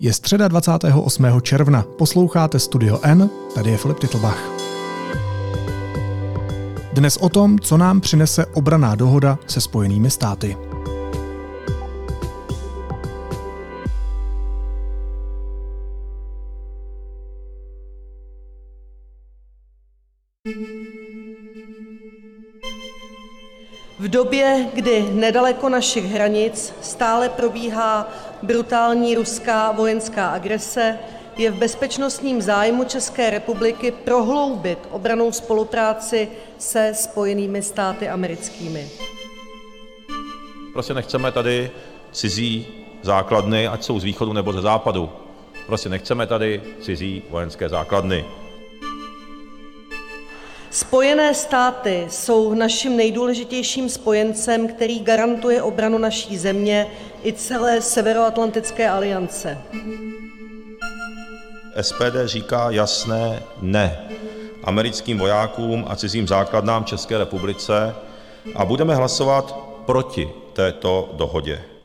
Je středa 28. června, posloucháte Studio N, tady je Filip Titlbach. Dnes o tom, co nám přinese obraná dohoda se Spojenými státy. V době, kdy nedaleko našich hranic stále probíhá brutální ruská vojenská agrese, je v bezpečnostním zájmu České republiky prohloubit obrannou spolupráci se Spojenými státy americkými. Prostě nechceme tady cizí základny, ať jsou z východu nebo ze západu. Prostě nechceme tady cizí vojenské základny. Spojené státy jsou naším nejdůležitějším spojencem, který garantuje obranu naší země i celé Severoatlantické aliance. SPD říká jasné ne americkým vojákům a cizím základnám České republice a budeme hlasovat proti této dohodě.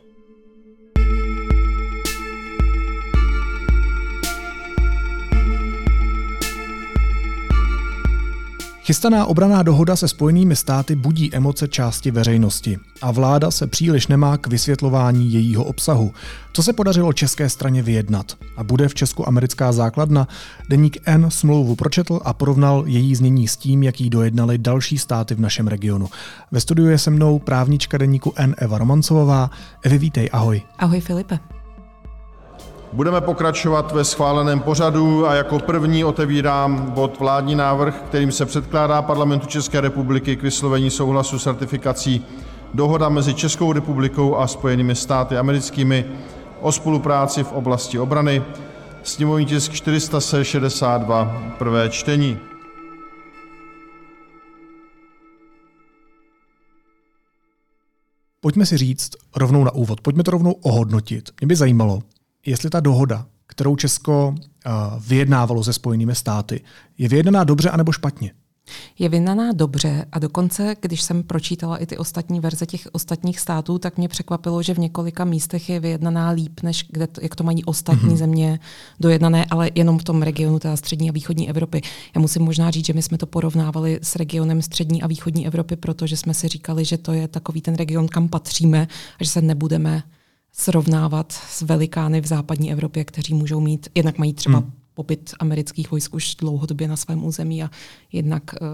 Chystaná obraná dohoda se Spojenými státy budí emoce části veřejnosti a vláda se příliš nemá k vysvětlování jejího obsahu. Co se podařilo české straně vyjednat? A bude v Česku americká základna? Deník N smlouvu pročetl a porovnal její znění s tím, jaký dojednali další státy v našem regionu. Ve studiu je se mnou právnička deníku N Eva Romancová. Evi, vítej, ahoj. Ahoj Filipe. Budeme pokračovat ve schváleném pořadu a jako první otevírám bod vládní návrh, kterým se předkládá Parlamentu České republiky k vyslovení souhlasu s ratifikací Dohoda mezi Českou republikou a Spojenými státy americkými o spolupráci v oblasti obrany, sněmovní tisk 462, prvé čtení. Pojďme si říct rovnou na úvod, pojďme to rovnou ohodnotit. Mě by zajímalo, jestli ta dohoda, kterou Česko vyjednávalo se Spojenými státy, je vyjednaná dobře anebo špatně? Je vyjednaná dobře a dokonce, když jsem pročítala i ty ostatní verze těch ostatních států, tak mě překvapilo, že v několika místech je vyjednaná líp, než kde to, jak to mají ostatní mm-hmm. země dojednané, ale jenom v tom regionu té střední a východní Evropy. Já musím možná říct, že my jsme to porovnávali s regionem střední a východní Evropy, protože jsme si říkali, že to je takový ten region, kam patříme a že se nebudeme srovnávat s velikány v západní Evropě, kteří můžou mít, jednak mají třeba hmm pobyt amerických vojsk už dlouhodobě na svém území a jednak uh,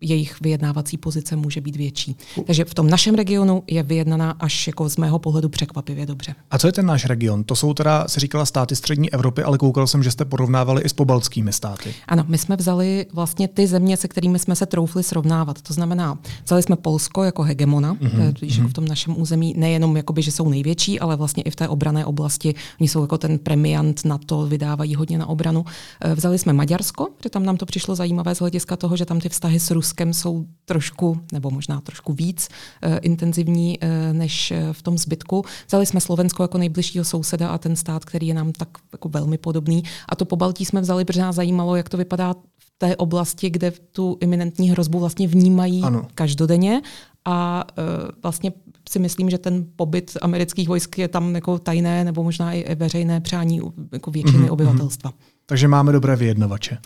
jejich vyjednávací pozice může být větší. Takže v tom našem regionu je vyjednaná až jako z mého pohledu překvapivě dobře. A co je ten náš region? To jsou teda, se říkala, státy střední Evropy, ale koukal jsem, že jste porovnávali i s pobaltskými státy. Ano, my jsme vzali vlastně ty země, se kterými jsme se troufli srovnávat. To znamená, vzali jsme Polsko jako hegemona, mm-hmm. tudíž jako v tom našem území nejenom, jakoby, že jsou největší, ale vlastně i v té obrané oblasti. Oni jsou jako ten premiant na to, vydávají hodně na obranu. Eh, vzali jsme Maďarsko, protože tam nám to přišlo zajímavé z hlediska toho, že tam ty vztahy s Ruskem jsou trošku, nebo možná trošku víc uh, intenzivní uh, než v tom zbytku. Vzali jsme Slovensko jako nejbližšího souseda a ten stát, který je nám tak jako velmi podobný. A to po Baltí jsme vzali, protože nás zajímalo, jak to vypadá v té oblasti, kde tu iminentní hrozbu vlastně vnímají ano. každodenně a uh, vlastně si myslím, že ten pobyt amerických vojsk je tam jako tajné nebo možná i veřejné přání jako většiny mm-hmm. obyvatelstva. Takže máme dobré vyjednavače.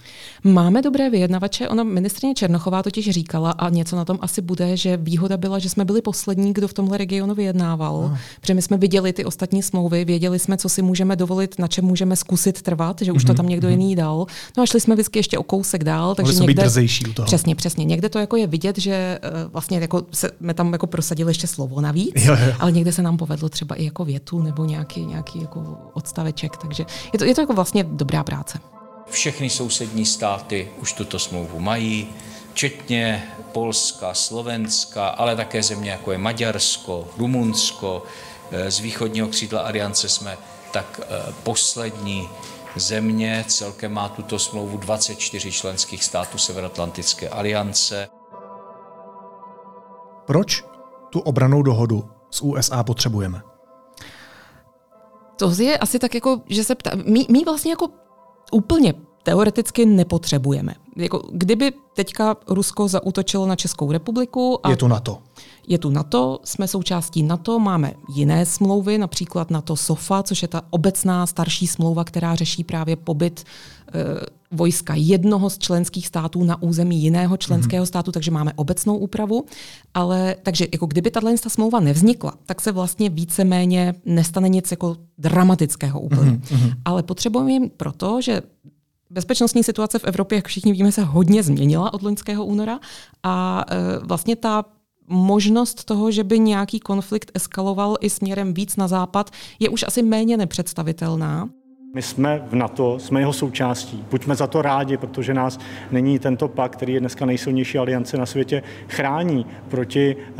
Máme dobré vyjednavače. Ona ministrině Černochová totiž říkala, a něco na tom asi bude, že výhoda byla, že jsme byli poslední, kdo v tomhle regionu vyjednával. No. Protože my jsme viděli ty ostatní smlouvy, věděli jsme, co si můžeme dovolit, na čem můžeme zkusit trvat, že už mm-hmm. to mhm, tam někdo mm-hmm. jiný dal. No a šli jsme vždycky ještě o kousek dál. Takže někde, být drzejší u toho. Přesně, přesně. Někde to jako je vidět, že uh, vlastně jako se, jsme tam jako prosadili ještě slovo navíc, jo, jo. ale někde se nám povedlo třeba i jako větu nebo nějaký, nějaký jako odstaveček. Takže je to, je to jako vlastně dobrá práce. Všechny sousední státy už tuto smlouvu mají, včetně Polska, Slovenska, ale také země jako je Maďarsko, Rumunsko. Eh, z východního křídla aliance jsme tak eh, poslední země. Celkem má tuto smlouvu 24 členských států Severoatlantické aliance. Proč tu obranou dohodu s USA potřebujeme? To je asi tak jako, že se ptá, my, my vlastně jako úplně teoreticky nepotřebujeme. jako kdyby teďka Rusko zautočilo na Českou republiku. A je to NATO. Je tu NATO, jsme součástí NATO, máme jiné smlouvy, například NATO SOFA, což je ta obecná starší smlouva, která řeší právě pobyt e, vojska jednoho z členských států na území jiného členského mm-hmm. státu, takže máme obecnou úpravu. Ale takže jako kdyby tato smlouva nevznikla, tak se vlastně víceméně nestane nic jako dramatického úplně. Mm-hmm. Ale potřebujeme jim proto, že Bezpečnostní situace v Evropě, jak všichni víme, se hodně změnila od loňského února a e, vlastně ta možnost toho, že by nějaký konflikt eskaloval i směrem víc na západ, je už asi méně nepředstavitelná. My jsme v NATO, jsme jeho součástí. Buďme za to rádi, protože nás není tento pak, který je dneska nejsilnější aliance na světě, chrání proti, uh,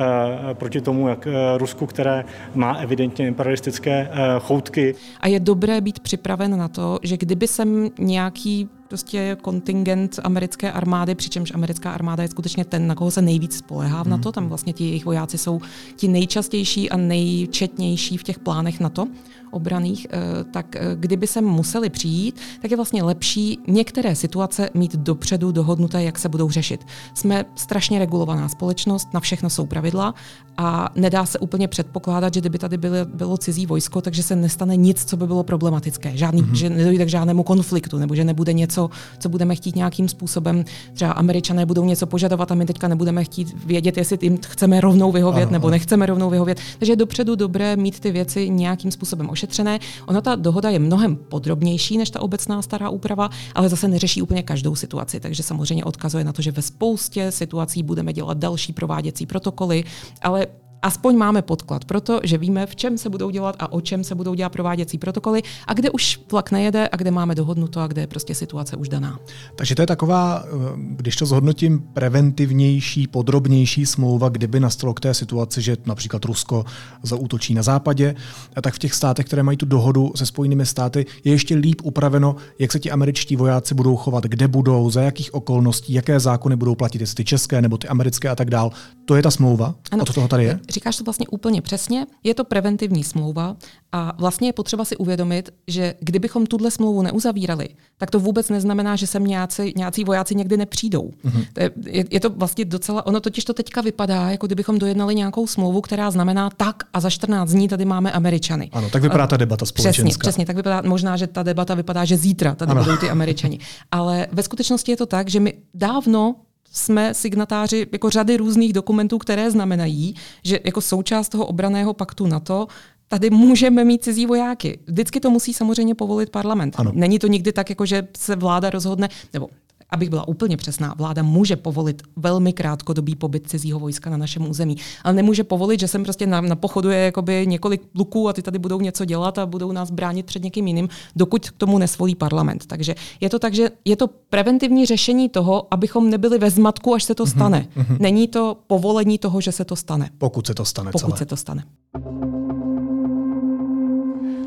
proti tomu, jak uh, Rusku, které má evidentně imperialistické uh, choutky. A je dobré být připraven na to, že kdyby sem nějaký prostě kontingent americké armády, přičemž americká armáda je skutečně ten, na koho se nejvíc spolehá v NATO. Mhm. Tam vlastně ti jejich vojáci jsou ti nejčastější a nejčetnější v těch plánech NATO obraných, eh, tak eh, kdyby se museli přijít, tak je vlastně lepší některé situace mít dopředu dohodnuté, jak se budou řešit. Jsme strašně regulovaná společnost, na všechno jsou pravidla a nedá se úplně předpokládat, že kdyby tady bylo, bylo cizí vojsko, takže se nestane nic, co by bylo problematické. Žádný, mm-hmm. že nedojde k žádnému konfliktu, nebo že nebude něco, co budeme chtít nějakým způsobem. Třeba američané budou něco požadovat a my teďka nebudeme chtít vědět, jestli jim chceme rovnou vyhovět ano, nebo ano. nechceme rovnou vyhovět. Takže je dopředu dobré mít ty věci nějakým způsobem ošetřené. Ona ta dohoda je mnohem podrobnější než ta obecná stará úprava, ale zase neřeší úplně každou situaci. Takže samozřejmě odkazuje na to, že ve spoustě situací budeme dělat další prováděcí protokoly, ale aspoň máme podklad pro to, že víme, v čem se budou dělat a o čem se budou dělat prováděcí protokoly a kde už vlak nejede a kde máme dohodnuto a kde je prostě situace už daná. Takže to je taková, když to zhodnotím, preventivnější, podrobnější smlouva, kdyby nastalo k té situaci, že například Rusko zaútočí na západě, tak v těch státech, které mají tu dohodu se Spojenými státy, je ještě líp upraveno, jak se ti američtí vojáci budou chovat, kde budou, za jakých okolností, jaké zákony budou platit, jestli ty české nebo ty americké a tak dál. To je ta smlouva? Ano. O to toho tady je? Říkáš to vlastně úplně přesně. Je to preventivní smlouva a vlastně je potřeba si uvědomit, že kdybychom tuhle smlouvu neuzavírali, tak to vůbec neznamená, že sem nějací, nějací vojáci někdy nepřijdou. Mm-hmm. To je, je, je to vlastně docela, ono totiž to teďka vypadá, jako kdybychom dojednali nějakou smlouvu, která znamená tak a za 14 dní tady máme Američany. Ano, tak vypadá ta debata společenská. Přesně, přesně, tak vypadá možná, že ta debata vypadá, že zítra tady ano. budou ty Američani. Ale ve skutečnosti je to tak, že my dávno jsme signatáři jako řady různých dokumentů, které znamenají, že jako součást toho obraného paktu NATO tady můžeme mít cizí vojáky. Vždycky to musí samozřejmě povolit parlament. Ano. Není to nikdy tak, jako že se vláda rozhodne, nebo abych byla úplně přesná, vláda může povolit velmi krátkodobý pobyt cizího vojska na našem území, ale nemůže povolit, že sem prostě na, na pochodu je jakoby několik luků a ty tady budou něco dělat a budou nás bránit před někým jiným, dokud k tomu nesvolí parlament. Takže je to tak, že je to preventivní řešení toho, abychom nebyli ve zmatku, až se to mhm, stane. Mm-hmm. Není to povolení toho, že se to stane. Pokud se to stane. Pokud celé. se to stane.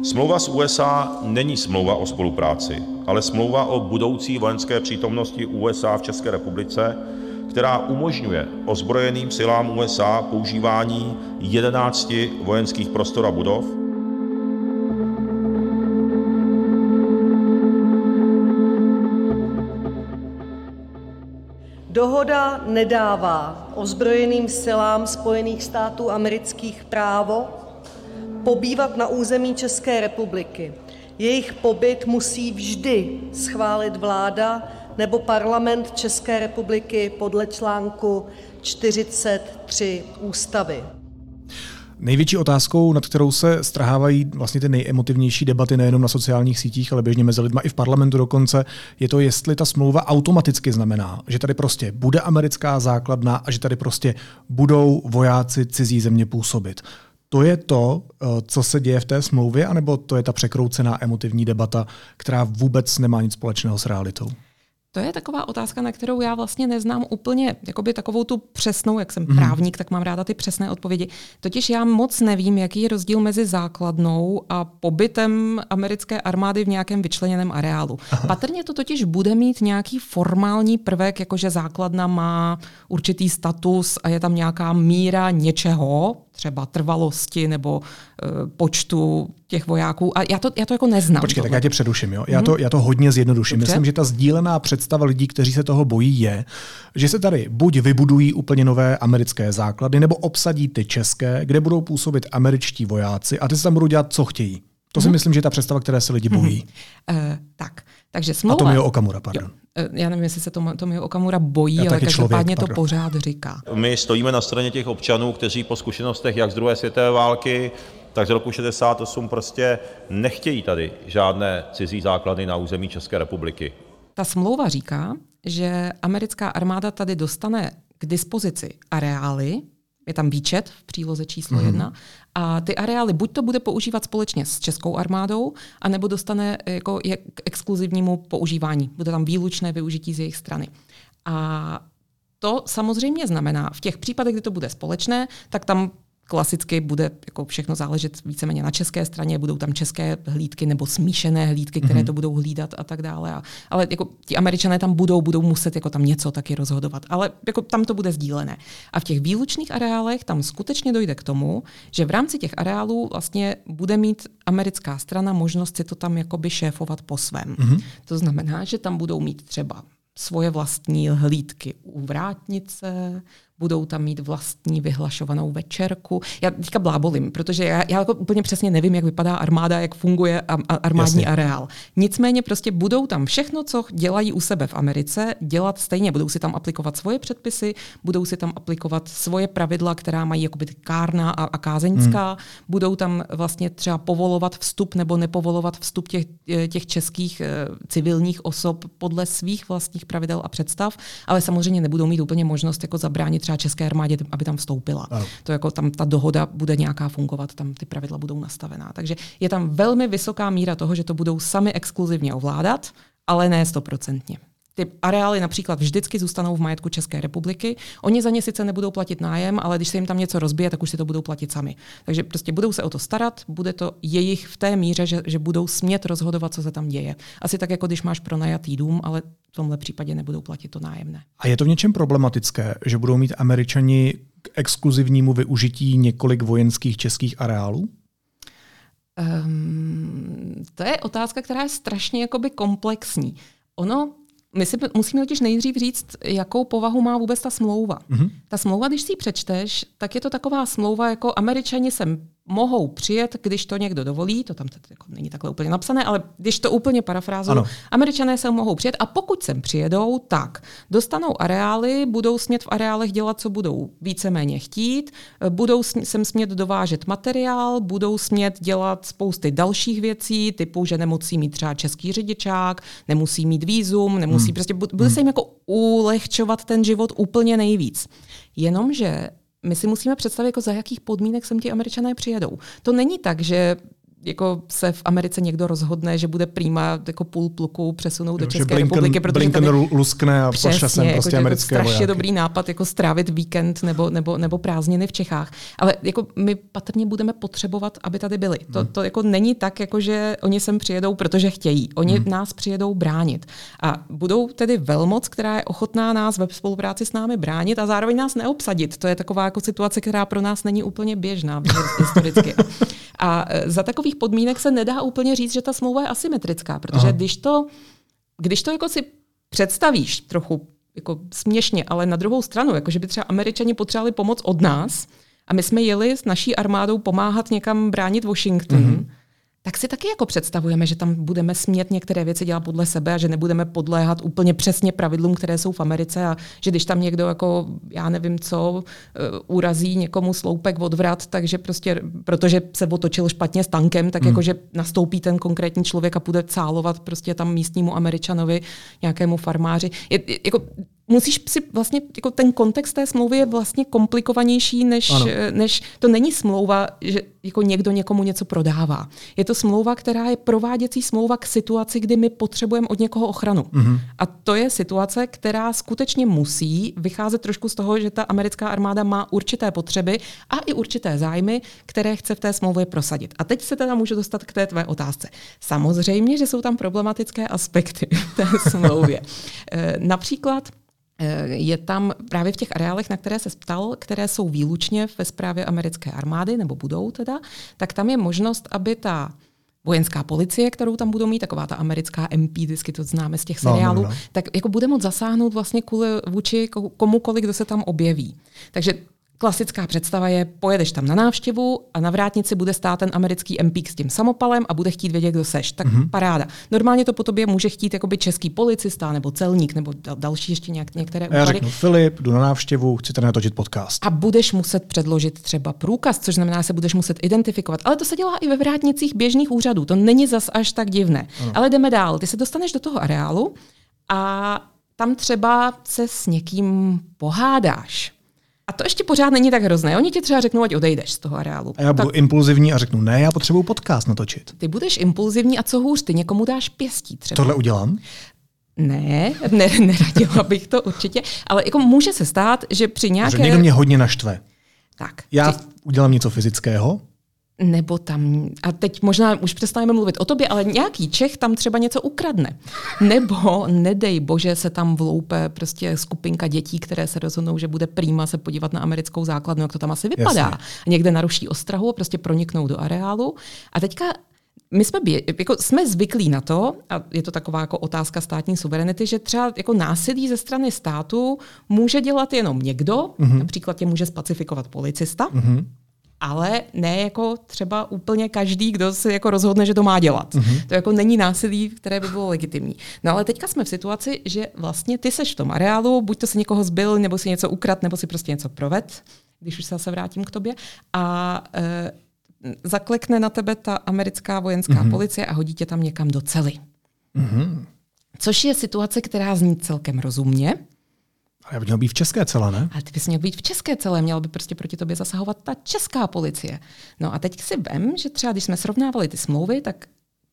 Smlouva s USA není smlouva o spolupráci, ale smlouva o budoucí vojenské přítomnosti USA v České republice, která umožňuje ozbrojeným silám USA používání 11 vojenských prostor a budov, Dohoda nedává ozbrojeným silám Spojených států amerických právo pobývat na území České republiky. Jejich pobyt musí vždy schválit vláda nebo Parlament České republiky podle článku 43 Ústavy. Největší otázkou, nad kterou se strhávají vlastně ty nejemotivnější debaty nejenom na sociálních sítích, ale běžně mezi lidma i v parlamentu dokonce, je to, jestli ta smlouva automaticky znamená, že tady prostě bude americká základna a že tady prostě budou vojáci cizí země působit. To je to, eh, co se děje v té smlouvě, anebo to je ta překroucená emotivní debata, která vůbec nemá nic společného s realitou? To je taková otázka, na kterou já vlastně neznám úplně jakoby takovou tu přesnou, jak jsem mm. právník, tak mám ráda ty přesné odpovědi. Totiž já moc nevím, jaký je rozdíl mezi základnou a pobytem americké armády v nějakém vyčleněném areálu. Aha. Patrně to totiž bude mít nějaký formální prvek, jakože základna má určitý status a je tam nějaká míra něčeho, třeba trvalosti nebo uh, počtu těch vojáků. A já to, já to jako neznám. Počkej, tohle. tak já tě předuším. Jo? Já, to, já to hodně zjednoduším. Dobře. Myslím, že ta sdílená představa lidí, kteří se toho bojí, je, že se tady buď vybudují úplně nové americké základy, nebo obsadí ty české, kde budou působit američtí vojáci a ty se tam budou dělat, co chtějí. To si hmm. myslím, že je ta představa, které se lidi bojí. Hmm. Uh, tak, takže smlouva... A Tomio Okamura, pardon. Jo. Eh, já nevím, jestli se to Tomio Okamura bojí, já ale každopádně to pořád říká. My stojíme na straně těch občanů, kteří po zkušenostech jak z druhé světové války, tak z roku 68 prostě nechtějí tady žádné cizí základy na území České republiky. Ta smlouva říká, že americká armáda tady dostane k dispozici areály, je tam výčet v příloze číslo mm-hmm. jedna, a ty areály buď to bude používat společně s českou armádou, anebo dostane jako k exkluzivnímu používání. Bude tam výlučné využití z jejich strany. A to samozřejmě znamená, v těch případech, kdy to bude společné, tak tam klasicky bude jako všechno záležet víceméně na české straně, budou tam české hlídky nebo smíšené hlídky, které mm-hmm. to budou hlídat a tak dále. A, ale jako ti američané tam budou, budou muset jako tam něco taky rozhodovat, ale jako tam to bude sdílené. A v těch výlučných areálech tam skutečně dojde k tomu, že v rámci těch areálů vlastně bude mít americká strana možnost si to tam jakoby šéfovat po svém. Mm-hmm. To znamená, že tam budou mít třeba svoje vlastní hlídky u vrátnice, budou tam mít vlastní vyhlašovanou večerku. Já teďka blábolím, protože já, já jako úplně přesně nevím, jak vypadá armáda, jak funguje armádní Jasně. areál. Nicméně prostě budou tam všechno, co dělají u sebe v Americe, dělat stejně. Budou si tam aplikovat svoje předpisy, budou si tam aplikovat svoje pravidla, která mají jakoby kárná a, a kázeňská, hmm. budou tam vlastně třeba povolovat vstup nebo nepovolovat vstup těch, těch českých eh, civilních osob podle svých vlastních pravidel a představ, ale samozřejmě nebudou mít úplně možnost jako zabránit třeba české armádě, aby tam vstoupila. Ano. To jako tam ta dohoda bude nějaká fungovat, tam ty pravidla budou nastavená. Takže je tam velmi vysoká míra toho, že to budou sami exkluzivně ovládat, ale ne stoprocentně. Ty areály například vždycky zůstanou v majetku České republiky. Oni za ně sice nebudou platit nájem, ale když se jim tam něco rozbije, tak už si to budou platit sami. Takže prostě budou se o to starat, bude to jejich v té míře, že, že budou smět rozhodovat, co se tam děje. Asi tak, jako když máš pronajatý dům, ale v tomhle případě nebudou platit to nájemné. A je to v něčem problematické, že budou mít američani k exkluzivnímu využití několik vojenských českých areálů? Um, to je otázka, která je strašně jakoby komplexní. Ono my si musíme totiž nejdřív říct, jakou povahu má vůbec ta smlouva. Mm-hmm. Ta smlouva, když si ji přečteš, tak je to taková smlouva, jako američani sem mohou přijet, když to někdo dovolí, to tam jako není takhle úplně napsané, ale když to úplně parafrázuju, američané se mohou přijet a pokud sem přijedou, tak dostanou areály, budou smět v areálech dělat, co budou víceméně chtít, budou sem smět dovážet materiál, budou smět dělat spousty dalších věcí, typu, že nemusí mít třeba český řidičák, nemusí mít výzum, nemusí hmm. prostě, bude hmm. se jim jako ulehčovat ten život úplně nejvíc. Jenomže my si musíme představit, jako za jakých podmínek sem ti američané přijedou. To není tak, že jako se v Americe někdo rozhodne, že bude prýma jako půl pluku přesunout do České Blinken, republiky, protože Blinken tady, luskne a pošle sem jako prostě jako, americké strašně vojáky. dobrý nápad jako strávit víkend nebo, nebo, nebo prázdniny v Čechách. Ale jako my patrně budeme potřebovat, aby tady byli. To, hmm. to jako není tak, jako že oni sem přijedou, protože chtějí. Oni hmm. nás přijedou bránit. A budou tedy velmoc, která je ochotná nás ve spolupráci s námi bránit a zároveň nás neobsadit. To je taková jako situace, která pro nás není úplně běžná historicky. A e, za takových podmínek se nedá úplně říct, že ta smlouva je asymetrická, protože Aha. když to, když to jako si představíš trochu jako směšně, ale na druhou stranu, jako že by třeba američani potřebovali pomoc od nás a my jsme jeli s naší armádou pomáhat někam bránit Washington, mm-hmm tak si taky jako představujeme, že tam budeme smět některé věci dělat podle sebe a že nebudeme podléhat úplně přesně pravidlům, které jsou v Americe a že když tam někdo jako, já nevím co, eh, urazí někomu sloupek odvrat, takže prostě, protože se otočil špatně s tankem, tak hmm. jako, že nastoupí ten konkrétní člověk a půjde cálovat prostě tam místnímu američanovi, nějakému farmáři. Je, jako, musíš si vlastně, jako ten kontext té smlouvy je vlastně komplikovanější, než, než to není smlouva, že jako někdo někomu něco prodává. Je to smlouva, která je prováděcí smlouva k situaci, kdy my potřebujeme od někoho ochranu. Mm-hmm. A to je situace, která skutečně musí vycházet trošku z toho, že ta americká armáda má určité potřeby a i určité zájmy, které chce v té smlouvě prosadit. A teď se teda můžu dostat k té tvé otázce. Samozřejmě, že jsou tam problematické aspekty v té smlouvě. E, například Eh, je tam právě v těch areálech, na které se ptal, které jsou výlučně ve správě americké armády, nebo budou teda, tak tam je možnost, aby ta vojenská policie, kterou tam budou mít, taková ta americká MP, vždycky to známe z těch seriálů, no, no, no. tak jako bude moct zasáhnout vlastně kvůli vůči komukoliv, kdo se tam objeví. Takže Klasická představa je, pojedeš tam na návštěvu a na vrátnici bude stát ten americký MP s tím samopalem a bude chtít vědět, kdo seš. Tak mm-hmm. paráda. Normálně to po tobě může chtít jakoby český policista nebo celník nebo další ještě nějak, některé úřady. Já řeknu, Filip, jdu na návštěvu, chci tady natočit podcast. A budeš muset předložit třeba průkaz, což znamená, že se budeš muset identifikovat. Ale to se dělá i ve vrátnicích běžných úřadů. To není zas až tak divné. Ano. Ale jdeme dál. Ty se dostaneš do toho areálu a tam třeba se s někým pohádáš. A to ještě pořád není tak hrozné. Oni ti třeba řeknou, ať odejdeš z toho areálu. A já budu tak... impulzivní a řeknu, ne, já potřebuju podcast natočit. Ty budeš impulzivní a co hůř, ty někomu dáš pěstí třeba. Tohle udělám? Ne, ne, neradila bych to určitě, ale jako může se stát, že při nějaké... Že někdo mě hodně naštve. Tak. Já ty... udělám něco fyzického, nebo tam, a teď možná už přestaneme mluvit o tobě, ale nějaký Čech tam třeba něco ukradne. Nebo, nedej bože, se tam vloupe prostě skupinka dětí, které se rozhodnou, že bude prýma se podívat na americkou základnu, jak to tam asi vypadá. Jasně. Někde naruší ostrahu a prostě proniknou do areálu. A teďka my jsme, bě, jako jsme zvyklí na to, a je to taková jako otázka státní suverenity, že třeba jako násilí ze strany státu může dělat jenom někdo, mm-hmm. například tě může spacifikovat policista, mm-hmm ale ne jako třeba úplně každý, kdo se jako rozhodne, že to má dělat. Mm-hmm. To jako není násilí, které by bylo legitimní. No ale teďka jsme v situaci, že vlastně ty seš v tom areálu, buď to si někoho zbyl, nebo si něco ukrad, nebo si prostě něco proved, když už se zase vrátím k tobě. A e, zaklekne na tebe ta americká vojenská mm-hmm. policie a hodí tě tam někam do cely. Mm-hmm. Což je situace, která zní celkem rozumně, ale by měl být v české celé, ne? Ale ty bys měl být v české celé, měla by prostě proti tobě zasahovat ta česká policie. No a teď si vem, že třeba když jsme srovnávali ty smlouvy, tak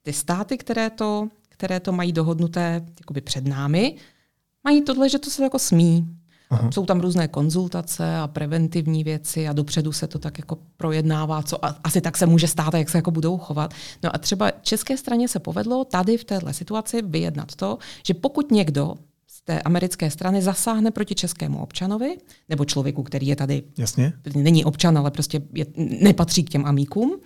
ty státy, které to, které to mají dohodnuté jakoby před námi, mají tohle, že to se jako smí. Aha. Jsou tam různé konzultace a preventivní věci a dopředu se to tak jako projednává, co asi tak se může stát a jak se jako budou chovat. No a třeba české straně se povedlo tady v této situaci vyjednat to, že pokud někdo té americké strany zasáhne proti českému občanovi, nebo člověku, který je tady, Jasně. není občan, ale prostě je, nepatří k těm amíkům,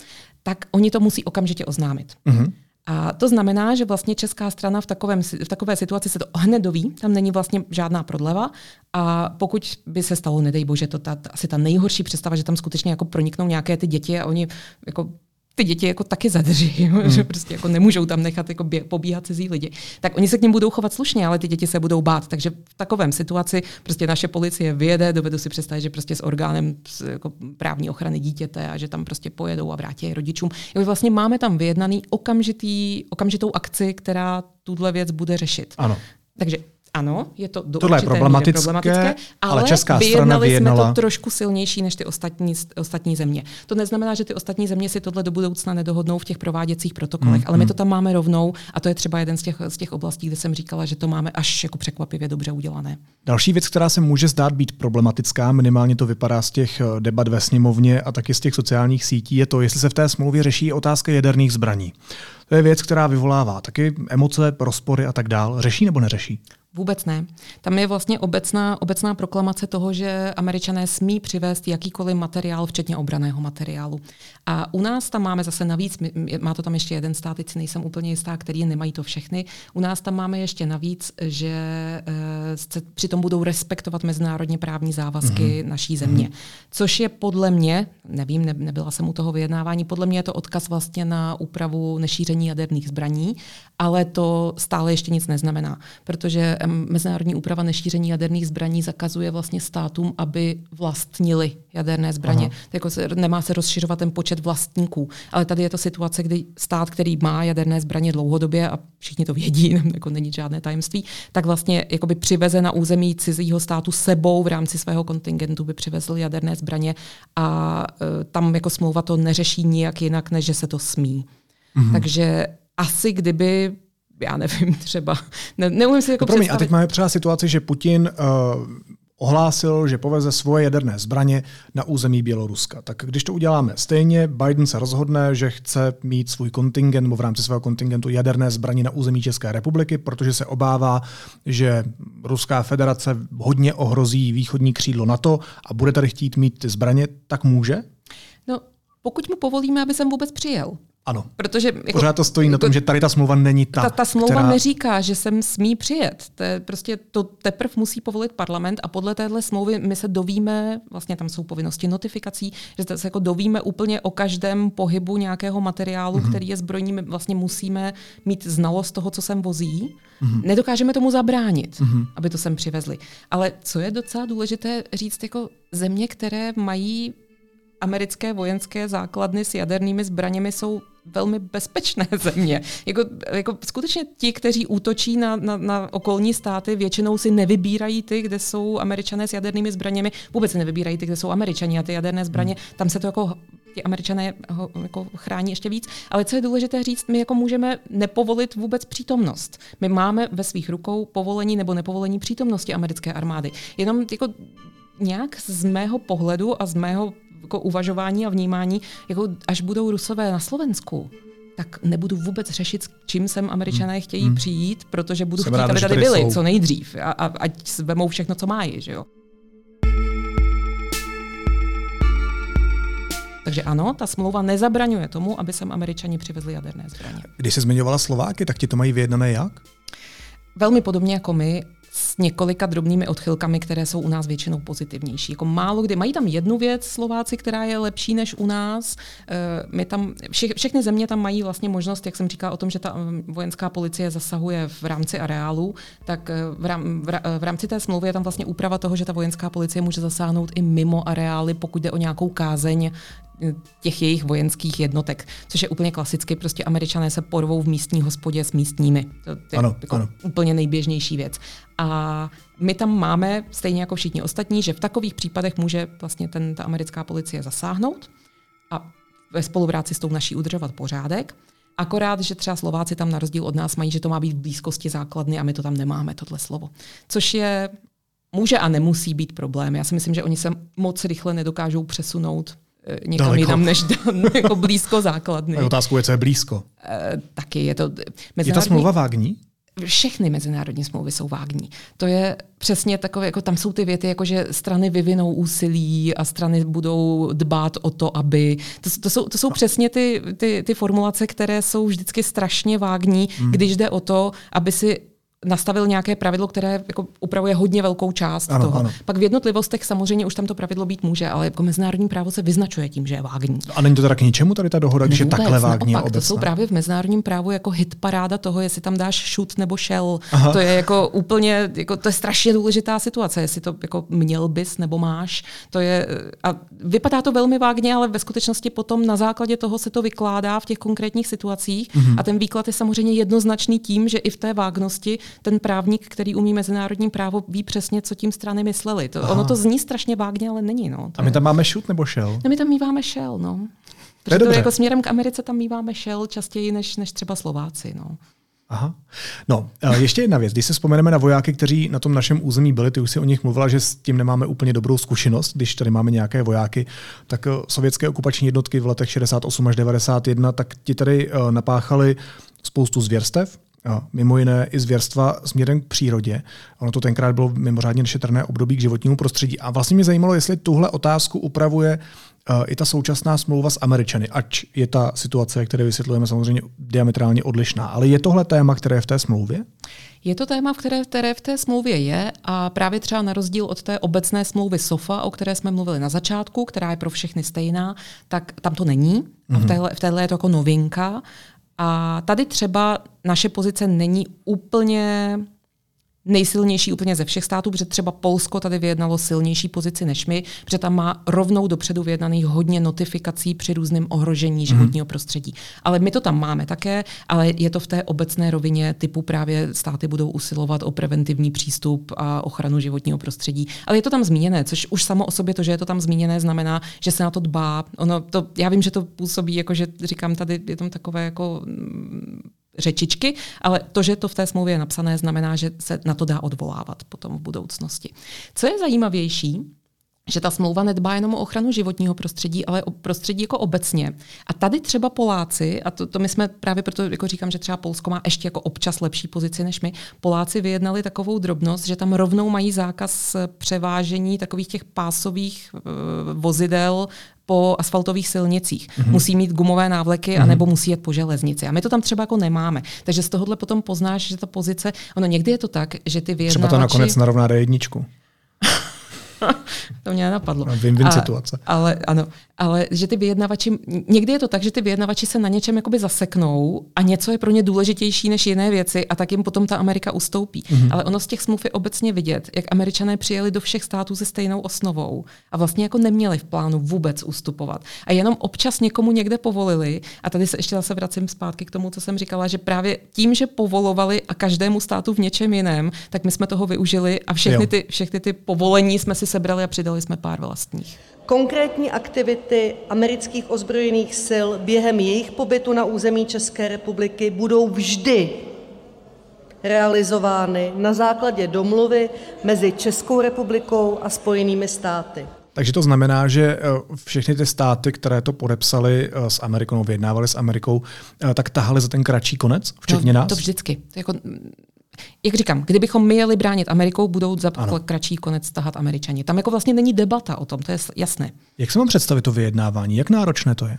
tak oni to musí okamžitě oznámit. Uh-huh. A to znamená, že vlastně česká strana v, takovém, v takové situaci se to hned doví, tam není vlastně žádná prodleva a pokud by se stalo, nedej bože, to ta, asi ta nejhorší představa, že tam skutečně jako proniknou nějaké ty děti a oni jako ty děti jako taky zadrží, hmm. že prostě jako nemůžou tam nechat jako bě, pobíhat cizí lidi. Tak oni se k ním budou chovat slušně, ale ty děti se budou bát. Takže v takovém situaci prostě naše policie vyjede, dovedu si představit, že prostě s orgánem jako právní ochrany dítěte a že tam prostě pojedou a vrátí rodičům. Jako vlastně máme tam vyjednaný okamžitý, okamžitou akci, která tuhle věc bude řešit. Ano. Takže ano, je to do Tohle je problematické, problematické, ale, ale česká strana vyjednala... jsme to trošku silnější než ty ostatní, ostatní země. To neznamená, že ty ostatní země si tohle do budoucna nedohodnou v těch prováděcích protokolech, hmm, ale my hmm. to tam máme rovnou a to je třeba jeden z těch, z těch oblastí, kde jsem říkala, že to máme až jako překvapivě dobře udělané. Další věc, která se může zdát být problematická, minimálně to vypadá z těch eh, debat ve sněmovně a taky z těch sociálních sítí, je to, jestli se v té smlouvě řeší otázka jaderných zbraní. To je věc, která vyvolává taky emoce, rozpory a tak dál. Řeší nebo neřeší? Vůbec ne. Tam je vlastně obecná, obecná proklamace toho, že američané smí přivést jakýkoliv materiál, včetně obraného materiálu. A u nás tam máme zase navíc, má to tam ještě jeden stát, teď si nejsem úplně jistá, který nemají to všechny. U nás tam máme ještě navíc, že e, se přitom budou respektovat mezinárodně právní závazky mm-hmm. naší země. Mm-hmm. Což je podle mě, nevím, ne, nebyla jsem u toho vyjednávání, podle mě je to odkaz vlastně na úpravu nešíření jaderných zbraní, ale to stále ještě nic neznamená, protože mezinárodní úprava nešíření jaderných zbraní zakazuje vlastně státům, aby vlastnili jaderné zbraně. Jako se, nemá se rozšiřovat ten počet vlastníků. Ale tady je to situace, kdy stát, který má jaderné zbraně dlouhodobě a všichni to vědí, jako není žádné tajemství, tak vlastně jakoby přiveze na území cizího státu sebou v rámci svého kontingentu by přivezl jaderné zbraně a e, tam jako smlouva to neřeší nijak jinak, než že se to smí. Mm-hmm. Takže asi kdyby já nevím, třeba, ne, neumím si jako no, promiň, a teď máme třeba situaci, že Putin uh, ohlásil, že poveze svoje jaderné zbraně na území Běloruska. Tak když to uděláme stejně, Biden se rozhodne, že chce mít svůj kontingent nebo v rámci svého kontingentu jaderné zbraně na území České republiky, protože se obává, že Ruská federace hodně ohrozí východní křídlo NATO a bude tady chtít mít ty zbraně, tak může? No, pokud mu povolíme, aby sem vůbec přijel. Ano. Protože jako, Pořád to stojí na tom, že tady ta smlouva není ta. Ta, ta smlouva která... neříká, že sem smí přijet. To je prostě to teprve musí povolit parlament a podle téhle smlouvy my se dovíme, vlastně tam jsou povinnosti notifikací, že se jako dovíme úplně o každém pohybu nějakého materiálu, mm-hmm. který je zbrojní. My vlastně musíme mít znalost toho, co sem vozí. Mm-hmm. Nedokážeme tomu zabránit, mm-hmm. aby to sem přivezli. Ale co je docela důležité říct, jako země, které mají americké vojenské základny s jadernými zbraněmi jsou velmi bezpečné země. Jako, jako skutečně ti, kteří útočí na, na, na okolní státy, většinou si nevybírají ty, kde jsou američané s jadernými zbraněmi, vůbec si nevybírají ty, kde jsou američani a ty jaderné zbraně, tam se to jako ti američané ho jako chrání ještě víc. Ale co je důležité říct, my jako můžeme nepovolit vůbec přítomnost. My máme ve svých rukou povolení nebo nepovolení přítomnosti americké armády. Jenom jako nějak z mého pohledu a z mého jako uvažování a vnímání, jako až budou rusové na Slovensku, tak nebudu vůbec řešit, s čím sem američané hmm. chtějí hmm. přijít, protože budu Jsem chtít, rád, aby tady byli jsou. co nejdřív a, a ať vemou všechno, co mají. Že jo? Takže ano, ta smlouva nezabraňuje tomu, aby sem američani přivezli jaderné zbraně. Když se zmiňovala Slováky, tak ti to mají vyjednané jak? Velmi podobně jako my, několika drobnými odchylkami, které jsou u nás většinou pozitivnější. Jako málo kdy. Mají tam jednu věc Slováci, která je lepší než u nás. Eh, my tam, vše, všechny země tam mají vlastně možnost, jak jsem říkala o tom, že ta eh, vojenská policie zasahuje v rámci areálu, tak eh, v, rám, v rámci té smlouvy je tam vlastně úprava toho, že ta vojenská policie může zasáhnout i mimo areály, pokud jde o nějakou kázeň těch jejich vojenských jednotek, což je úplně klasicky, prostě američané se porvou v místní hospodě s místními. To je ano, jako ano. úplně nejběžnější věc. A my tam máme, stejně jako všichni ostatní, že v takových případech může vlastně ten, ta americká policie zasáhnout a ve spolupráci s tou naší udržovat pořádek. Akorát, že třeba Slováci tam na rozdíl od nás mají, že to má být v blízkosti základny a my to tam nemáme, tohle slovo. Což je může a nemusí být problém. Já si myslím, že oni se moc rychle nedokážou přesunout někam Daleko. jinam, než jako blízko základny. A otázku je, co je blízko. E, taky je to... Je ta smlouva vágní? Všechny mezinárodní smlouvy jsou vágní. To je přesně takové, jako tam jsou ty věty, jako že strany vyvinou úsilí a strany budou dbát o to, aby... To, to, jsou, to jsou přesně ty, ty, ty formulace, které jsou vždycky strašně vágní, hmm. když jde o to, aby si nastavil nějaké pravidlo, které jako upravuje hodně velkou část ano, toho. Ano. Pak v jednotlivostech samozřejmě už tam to pravidlo být může, ale jako mezinárodní právo se vyznačuje tím, že je vágní. A není to teda k ničemu tady ta dohoda, když je takhle vágní naopak, To jsou právě v mezinárodním právu jako hit paráda toho, jestli tam dáš shoot nebo. Aha. To je jako úplně, jako, to je strašně důležitá situace, jestli to jako měl bys nebo máš. To je, a vypadá to velmi vágně, ale ve skutečnosti potom na základě toho se to vykládá v těch konkrétních situacích mm-hmm. a ten výklad je samozřejmě jednoznačný tím, že i v té vágnosti ten právník, který umí mezinárodní právo, ví přesně, co tím strany mysleli. To, ono to zní strašně vágně, ale není. No. To a my tam máme šut nebo šel? No, my tam míváme šel, no. To je to jako směrem k Americe tam míváme šel častěji než, než třeba Slováci. No. Aha. No, ještě jedna věc. Když se vzpomeneme na vojáky, kteří na tom našem území byli, ty už si o nich mluvila, že s tím nemáme úplně dobrou zkušenost, když tady máme nějaké vojáky, tak sovětské okupační jednotky v letech 68 až 91, tak ti tady napáchali spoustu zvěrstev, mimo jiné i zvěrstva směrem k přírodě. Ono to tenkrát bylo mimořádně nešetrné období k životnímu prostředí. A vlastně mě zajímalo, jestli tuhle otázku upravuje uh, i ta současná smlouva s Američany, ač je ta situace, které vysvětlujeme, samozřejmě diametrálně odlišná. Ale je tohle téma, které je v té smlouvě? Je to téma, které, které v té smlouvě je a právě třeba na rozdíl od té obecné smlouvy SOFA, o které jsme mluvili na začátku, která je pro všechny stejná, tak tam to není. Mm-hmm. v téhle, v téhle je to jako novinka. A tady třeba naše pozice není úplně nejsilnější úplně ze všech států, protože třeba Polsko tady vyjednalo silnější pozici než my, protože tam má rovnou dopředu vyjednaných hodně notifikací při různém ohrožení mhm. životního prostředí. Ale my to tam máme také, ale je to v té obecné rovině typu právě státy budou usilovat o preventivní přístup a ochranu životního prostředí. Ale je to tam zmíněné, což už samo o sobě to, že je to tam zmíněné, znamená, že se na to dbá. Ono to, já vím, že to působí, jako že říkám tady, je tam takové jako řečičky, ale to, že to v té smlouvě je napsané, znamená, že se na to dá odvolávat potom v budoucnosti. Co je zajímavější, že ta smlouva nedbá jenom o ochranu životního prostředí, ale o prostředí jako obecně. A tady třeba Poláci, a to, to my jsme právě proto jako říkám, že třeba Polsko má ještě jako občas lepší pozici než my, Poláci vyjednali takovou drobnost, že tam rovnou mají zákaz převážení takových těch pásových uh, vozidel po asfaltových silnicích. Mm-hmm. Musí mít gumové návleky, mm-hmm. anebo musí jet po železnici. A my to tam třeba jako nemáme. Takže z tohohle potom poznáš, že ta pozice, ono někdy je to tak, že ty vyjednávači... Třeba to nakonec narovná D1. to mě nenapadlo. Win-win situace. Ale ano, ale že ty vyjednavači, někdy je to tak, že ty vyjednavači se na něčem jakoby zaseknou a něco je pro ně důležitější než jiné věci a tak jim potom ta Amerika ustoupí. Mm-hmm. Ale ono z těch smluv je obecně vidět, jak američané přijeli do všech států se stejnou osnovou a vlastně jako neměli v plánu vůbec ustupovat. A jenom občas někomu někde povolili, a tady se ještě zase vracím zpátky k tomu, co jsem říkala, že právě tím, že povolovali a každému státu v něčem jiném, tak my jsme toho využili a všechny ty, všechny ty povolení jsme si sebrali a přidali jsme pár vlastních. Konkrétní aktivity amerických ozbrojených sil během jejich pobytu na území České republiky budou vždy realizovány na základě domluvy mezi Českou republikou a Spojenými státy. Takže to znamená, že eh, všechny ty státy, které to podepsali eh, s Amerikou, vyjednávali s Amerikou, eh, tak tahali za ten kratší konec, včetně no, nás? To vždycky. To jako, jak říkám, kdybychom my jeli bránit Amerikou, budou za ano. kratší konec tahat američani. Tam jako vlastně není debata o tom, to je jasné. Jak se mám představit to vyjednávání? Jak náročné to je?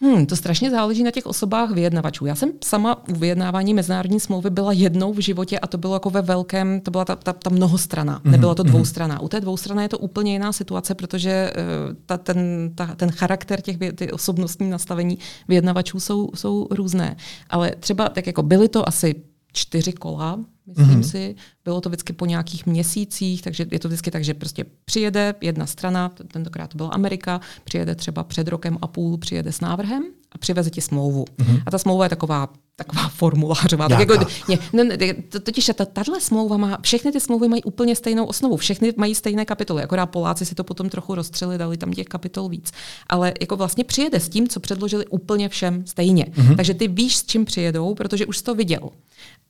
Hmm, to strašně záleží na těch osobách vyjednavačů. Já jsem sama u vyjednávání mezinárodní smlouvy byla jednou v životě a to bylo jako ve velkém, to byla ta, ta, ta mnohostrana, mm-hmm. nebyla to mhm. dvoustrana. U té dvoustrany je to úplně jiná situace, protože uh, ta, ten, ta, ten charakter těch ty osobnostní nastavení vyjednavačů jsou, jsou různé. Ale třeba tak jako byly to asi čtyři kola, myslím mm-hmm. si. Bylo to vždycky po nějakých měsících, takže je to vždycky tak, že prostě přijede jedna strana, tentokrát to byla Amerika, přijede třeba před rokem a půl, přijede s návrhem a přiveze ti smlouvu. Mm-hmm. A ta smlouva je taková taková formulářová. Tak jako, ne, ne, ne, totiž ta, tahle smlouva má, všechny ty smlouvy mají úplně stejnou osnovu, všechny mají stejné kapitoly, akorát Poláci si to potom trochu rozstřeli, dali tam těch kapitol víc. Ale jako vlastně přijede s tím, co předložili úplně všem stejně. Mm-hmm. Takže ty víš, s čím přijedou, protože už jsi to viděl.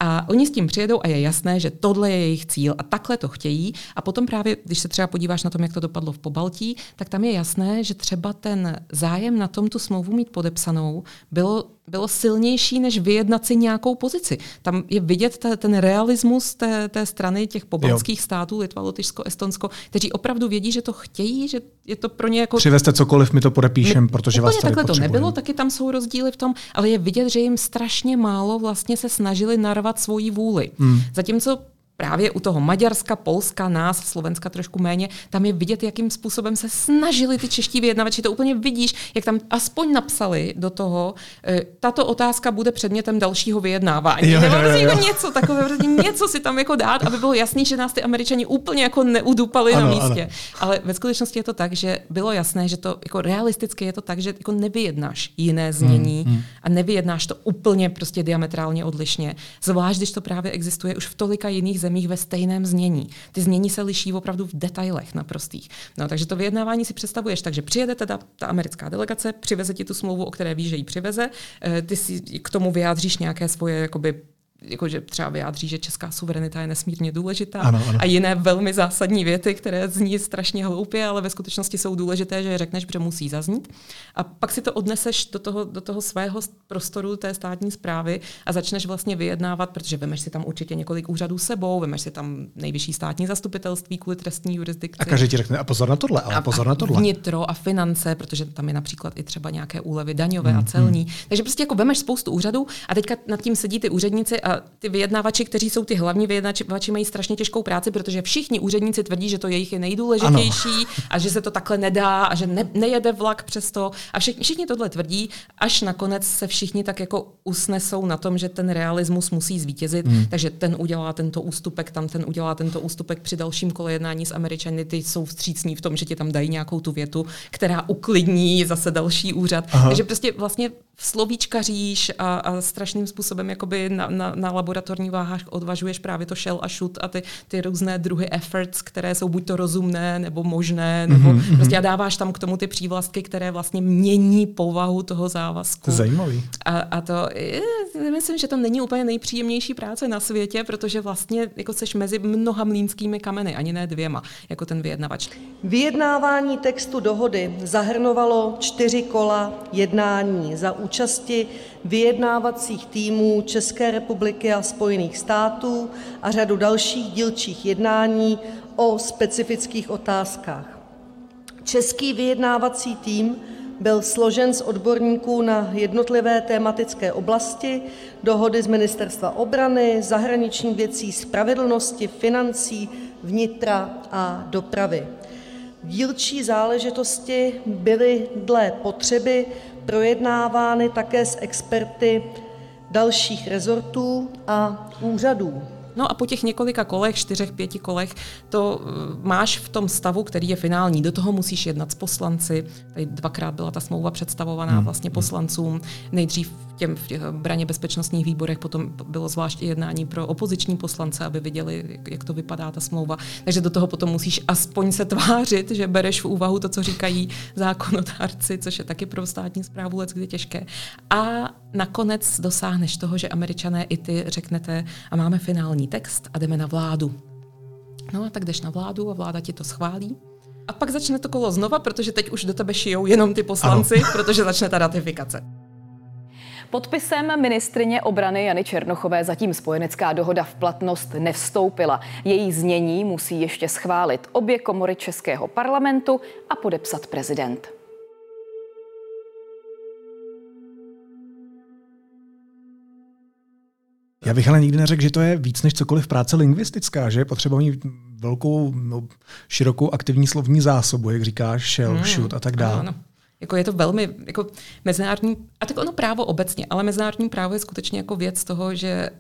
A oni s tím přijedou a je jasné, že tohle je jejich cíl a takhle to chtějí. A potom právě, když se třeba podíváš na tom, jak to dopadlo v Pobaltí, tak tam je jasné, že třeba ten zájem na tom tu smlouvu mít podepsanou bylo bylo silnější, než vyjednat si nějakou pozici. Tam je vidět ta, ten realismus té, té strany těch pobaltských států, Litva, Lotyšsko, Estonsko, kteří opravdu vědí, že to chtějí, že je to pro ně jako... Přivezte cokoliv, my to podepíšem, protože vás tady takhle to nebylo, taky tam jsou rozdíly v tom, ale je vidět, že jim strašně málo vlastně se snažili narvat svoji vůli. Hmm. Zatímco právě u toho Maďarska, Polska, nás, Slovenska trošku méně, tam je vidět, jakým způsobem se snažili ty čeští vyjednavači. To úplně vidíš, jak tam aspoň napsali do toho, e, tato otázka bude předmětem dalšího vyjednávání. Jo, jo, jo, jo. Jako něco takové, něco si tam jako dát, aby bylo jasný, že nás ty američani úplně jako neudupali ano, na místě. Ano. Ale ve skutečnosti je to tak, že bylo jasné, že to jako realisticky je to tak, že jako nevyjednáš jiné znění hmm, hmm. a nevyjednáš to úplně prostě diametrálně odlišně. Zvlášť, když to právě existuje už v tolika jiných zemích ve stejném znění. Ty znění se liší opravdu v detailech naprostých. No, takže to vyjednávání si představuješ tak, že přijede teda ta americká delegace, přiveze ti tu smlouvu, o které víš, že ji přiveze, eh, ty si k tomu vyjádříš nějaké svoje jakoby jakože třeba vyjádří, že česká suverenita je nesmírně důležitá ano, ano. a jiné velmi zásadní věty, které zní strašně hloupě, ale ve skutečnosti jsou důležité, že je řekneš, že musí zaznít. A pak si to odneseš do toho, do toho svého prostoru té státní zprávy a začneš vlastně vyjednávat, protože vemeš si tam určitě několik úřadů sebou, vemeš si tam nejvyšší státní zastupitelství kvůli trestní jurisdikci. A každý ti řekne, a pozor na tohle, ale pozor na tohle. Vnitro a finance, protože tam je například i třeba nějaké úlevy daňové hmm, a celní. Hmm. Takže prostě jako vemeš spoustu úřadů a teďka nad tím sedí ty úředníci a ty vyjednávači, kteří jsou ty hlavní vyjednávači, mají strašně těžkou práci, protože všichni úředníci tvrdí, že to jejich je nejdůležitější ano. a že se to takhle nedá a že ne, nejede vlak přesto. A všichni, všichni tohle tvrdí, až nakonec se všichni tak jako usnesou na tom, že ten realismus musí zvítězit, hmm. takže ten udělá tento ústupek, tam ten udělá tento ústupek při dalším kole jednání s Američany, ty jsou vstřícní v tom, že ti tam dají nějakou tu větu, která uklidní zase další úřad. Aha. Takže prostě vlastně slovíčka říš a, a strašným způsobem jakoby na, na, na laboratorní váhách odvažuješ právě to shell a shoot a ty, ty různé druhy efforts, které jsou buď to rozumné nebo možné, nebo mm-hmm. prostě a dáváš tam k tomu ty přívlastky, které vlastně mění povahu toho závazku. To je zajímavý. A, a to, je, myslím, že to není úplně nejpříjemnější práce na světě, protože vlastně jako seš mezi mnoha mlínskými kameny, ani ne dvěma, jako ten vyjednavač. Vyjednávání textu dohody zahrnovalo čtyři kola jednání za účasti vyjednávacích týmů České republiky a Spojených států a řadu dalších dílčích jednání o specifických otázkách. Český vyjednávací tým byl složen z odborníků na jednotlivé tematické oblasti dohody z Ministerstva obrany, zahraničních věcí, spravedlnosti, financí, vnitra a dopravy. Dílčí záležitosti byly dle potřeby projednávány také s experty dalších rezortů a úřadů. No a po těch několika kolech, čtyřech, pěti kolech, to eh, máš v tom stavu, který je finální. Do toho musíš jednat s poslanci. Tady dvakrát byla ta smlouva představovaná hmm. vlastně poslancům. Nejdřív těm v těch braně bezpečnostních výborech, potom bylo zvlášť jednání pro opoziční poslance, aby viděli, jak to vypadá ta smlouva. Takže do toho potom musíš aspoň se tvářit, že bereš v úvahu to, co říkají zákonodárci, což je taky pro státní zprávu let kdy těžké. A nakonec dosáhneš toho, že američané i ty řeknete a máme finální text a jdeme na vládu. No a tak jdeš na vládu a vláda ti to schválí. A pak začne to kolo znova, protože teď už do tebe šijou jenom ty poslanci, ano. protože začne ta ratifikace. Podpisem ministrině obrany Jany Černochové zatím spojenecká dohoda v platnost nevstoupila. Její znění musí ještě schválit obě komory Českého parlamentu a podepsat prezident. Já bych ale nikdy neřekl, že to je víc než cokoliv práce lingvistická, že je potřeba mít velkou, no, širokou aktivní slovní zásobu, jak říkáš, shell, hmm. shoot a tak dále. Jako je to velmi jako mezinárodní, a tak ono právo obecně, ale mezinárodní právo je skutečně jako věc toho, že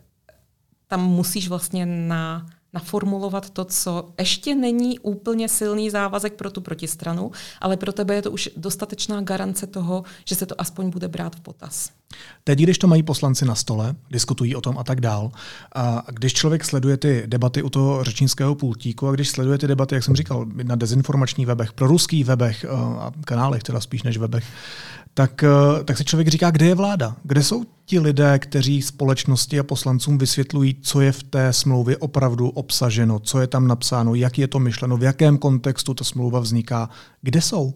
tam musíš vlastně na naformulovat to, co ještě není úplně silný závazek pro tu protistranu, ale pro tebe je to už dostatečná garance toho, že se to aspoň bude brát v potaz. Teď, když to mají poslanci na stole, diskutují o tom a tak dál, a když člověk sleduje ty debaty u toho řečnického pultíku a když sleduje ty debaty, jak jsem říkal, na dezinformačních webech, pro ruských webech a kanálech, teda spíš než webech, tak, eh, tak se člověk říká, kde je vláda? Kde jsou ti lidé, kteří společnosti a poslancům vysvětlují, co je v té smlouvě opravdu obsaženo, co je tam napsáno, jak je to myšleno, v jakém kontextu ta smlouva vzniká? Kde jsou?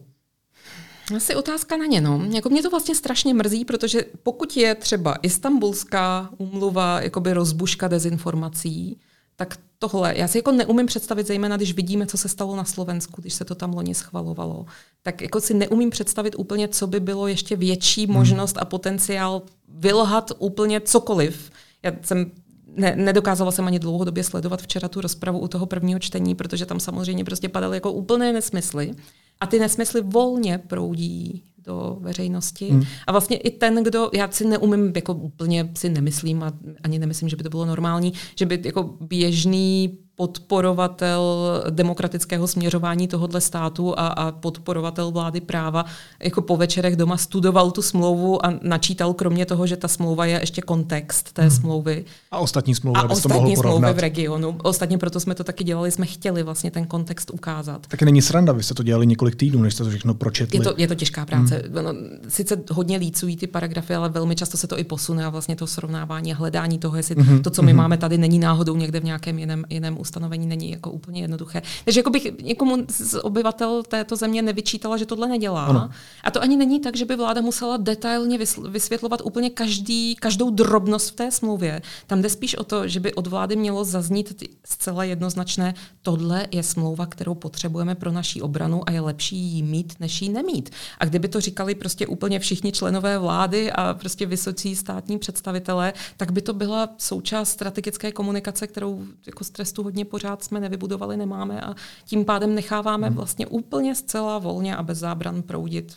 Asi otázka na ně. No. Jako mě to vlastně strašně mrzí, protože pokud je třeba istambulská umluva jakoby rozbuška dezinformací, tak tohle, já si jako neumím představit, zejména když vidíme, co se stalo na Slovensku, když se to tam loni schvalovalo, tak jako si neumím představit úplně, co by bylo ještě větší hmm. možnost a potenciál vylhat úplně cokoliv. Já jsem ne, nedokázala jsem ani dlouhodobě sledovat včera tu rozpravu u toho prvního čtení, protože tam samozřejmě prostě padaly jako úplné nesmysly. A ty nesmysly volně proudí do veřejnosti. Hmm. A vlastně i ten, kdo, já si neumím, jako úplně si nemyslím a ani nemyslím, že by to bylo normální, že by jako běžný podporovatel demokratického směřování tohohle státu a, a podporovatel vlády práva jako po večerech doma studoval tu smlouvu a načítal kromě toho, že ta smlouva je ještě kontext té hmm. smlouvy. A ostatní smlouvy, a ostatní to smlouvy v regionu. Ostatně proto jsme to taky dělali, jsme chtěli vlastně ten kontext ukázat. Taky není sranda, vy jste to dělali několik týdnů, než jste to všechno pročetli. Je to, je to těžká práce. Hmm. No, sice hodně lícují ty paragrafy, ale velmi často se to i posune a vlastně to srovnávání a hledání toho, jestli hmm. to, co my hmm. máme tady, není náhodou někde v nějakém jiném, jiném ustanovení není jako úplně jednoduché. Takže jako bych někomu z obyvatel této země nevyčítala, že tohle nedělá. Ano. A to ani není tak, že by vláda musela detailně vysvětlovat úplně každý, každou drobnost v té smlouvě. Tam jde spíš o to, že by od vlády mělo zaznít zcela jednoznačné, tohle je smlouva, kterou potřebujeme pro naší obranu a je lepší ji mít, než ji nemít. A kdyby to říkali prostě úplně všichni členové vlády a prostě vysocí státní představitelé, tak by to byla součást strategické komunikace, kterou jako stresu hodně pořád pořád jsme nevybudovali, nemáme a tím pádem necháváme hmm. vlastně úplně zcela volně a bez zábran proudit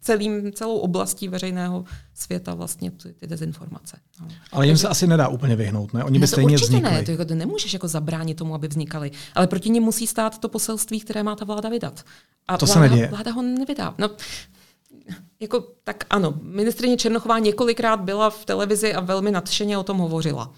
celým, celou oblastí veřejného světa vlastně ty, ty dezinformace. No. Ale jim se asi nedá úplně vyhnout, ne? Oni by ne, stejně určitě vznikli. ne, to jako, nemůžeš jako zabránit tomu, aby vznikaly. Ale proti nim musí stát to poselství, které má ta vláda vydat. A to vláda, se neděje. Vláda ho nevydá. No, jako, tak ano, ministrině Černochová několikrát byla v televizi a velmi nadšeně o tom hovořila.